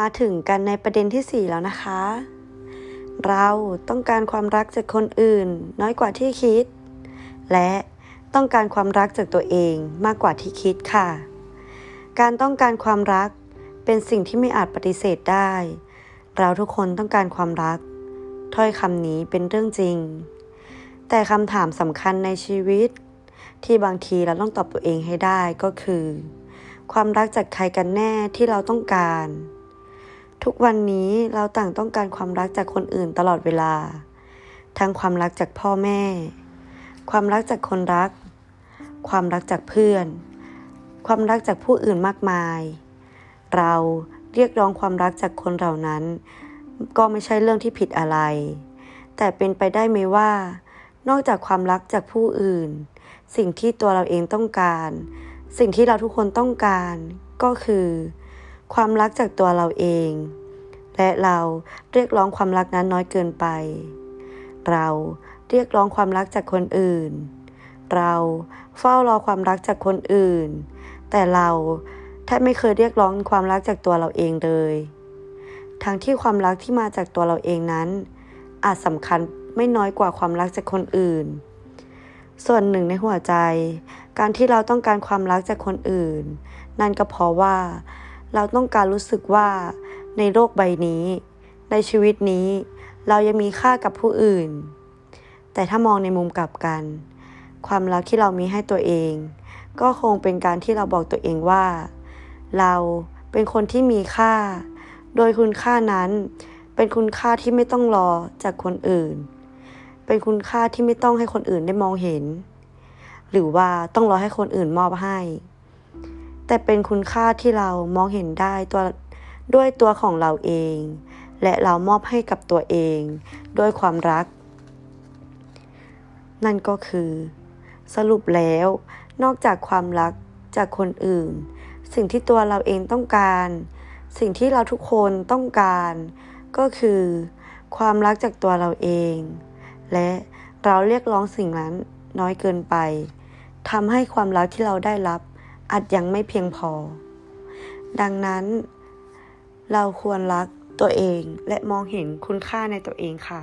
มาถึงกันในประเด็นที่ 4 แล้วนะคะ เราต้องการความรักจากคนอื่น น้อยกว่าที่คิด และต้องการความรักจากตัวเองมากกว่าที่คิดค่ะ การต้องการความรักเป็นสิ่งที่ไม่อาจปฏิเสธได้ เราทุกคนต้องการความรัก ถ้อยคำนี้เป็นเรื่องจริง แต่คำถามสำคัญในชีวิต ที่บางทีเราต้องตอบตัวเองให้ได้ก็คือ ความรักจากใครกันแน่ที่เราต้องการ ทุกวันนี้เราต่างต้องการความรักจากคนอื่นตลอดเวลา ทั้งความรักจากพ่อแม่ ความรักจากคนรัก ความรักจากเพื่อน ความรักจากผู้อื่นมากมาย เราเรียกร้องความรักจากคนเหล่านั้น ก็ไม่ใช่เรื่องที่ผิดอะไร แต่เป็นไปได้ไหมว่า นอกจากความรักจากผู้อื่น สิ่งที่ตัวเราเองต้องการ สิ่งที่เราทุกคนต้องการ ก็คือ ความรักจากตัวเราเอง และเราเรียกร้องความรักนั้นน้อยเกินไป เราเรียกร้องความรักจากคนอื่น เราเฝ้ารอความรักจากคนอื่น แต่เราแทบไม่เคยเรียกร้องความรักจากตัวเราเองเลย ทั้งที่ความรักที่มาจากตัวเราเองนั้น อาจสำคัญไม่น้อยกว่าความรักจากคนอื่น ส่วนหนึ่งในหัวใจ การที่เราต้องการความรักจากคนอื่น นั่นก็เพราะว่า เราต้องการรู้สึกว่า ในโลกใบนี้ ในชีวิตนี้ เรายังมีค่ากับผู้อื่น แต่ถ้ามองในมุมกลับกัน ความรักที่เรามีให้ตัวเอง ก็คงเป็นการที่เราบอกตัวเองว่า เราเป็นคนที่มีค่า โดยคุณค่านั้น เป็นคุณค่าที่ไม่ต้องรอจากคนอื่น เป็นคุณค่าที่ไม่ต้องให้คนอื่นได้มองเห็น หรือว่าต้องรอให้คนอื่นมอบให้ แต่เป็นคุณค่าที่เรามองเห็นได้ตัวด้วยตัวของเราเอง และเรามอบให้กับตัวเองด้วยความรัก นั่นก็คือ สรุปแล้ว นอกจากความรักจากคนอื่น สิ่งที่ตัวเราเองต้องการ สิ่งที่เราทุกคนต้องการ ก็คือ ความรักจากตัวเราเอง และเราเรียกร้องสิ่งนั้นน้อยเกินไปทำให้ความรักที่เราได้รับ อาจยังไม่เพียงพอ ดังนั้นเราควรรักตัวเองและมองเห็นคุณค่าในตัวเองค่ะ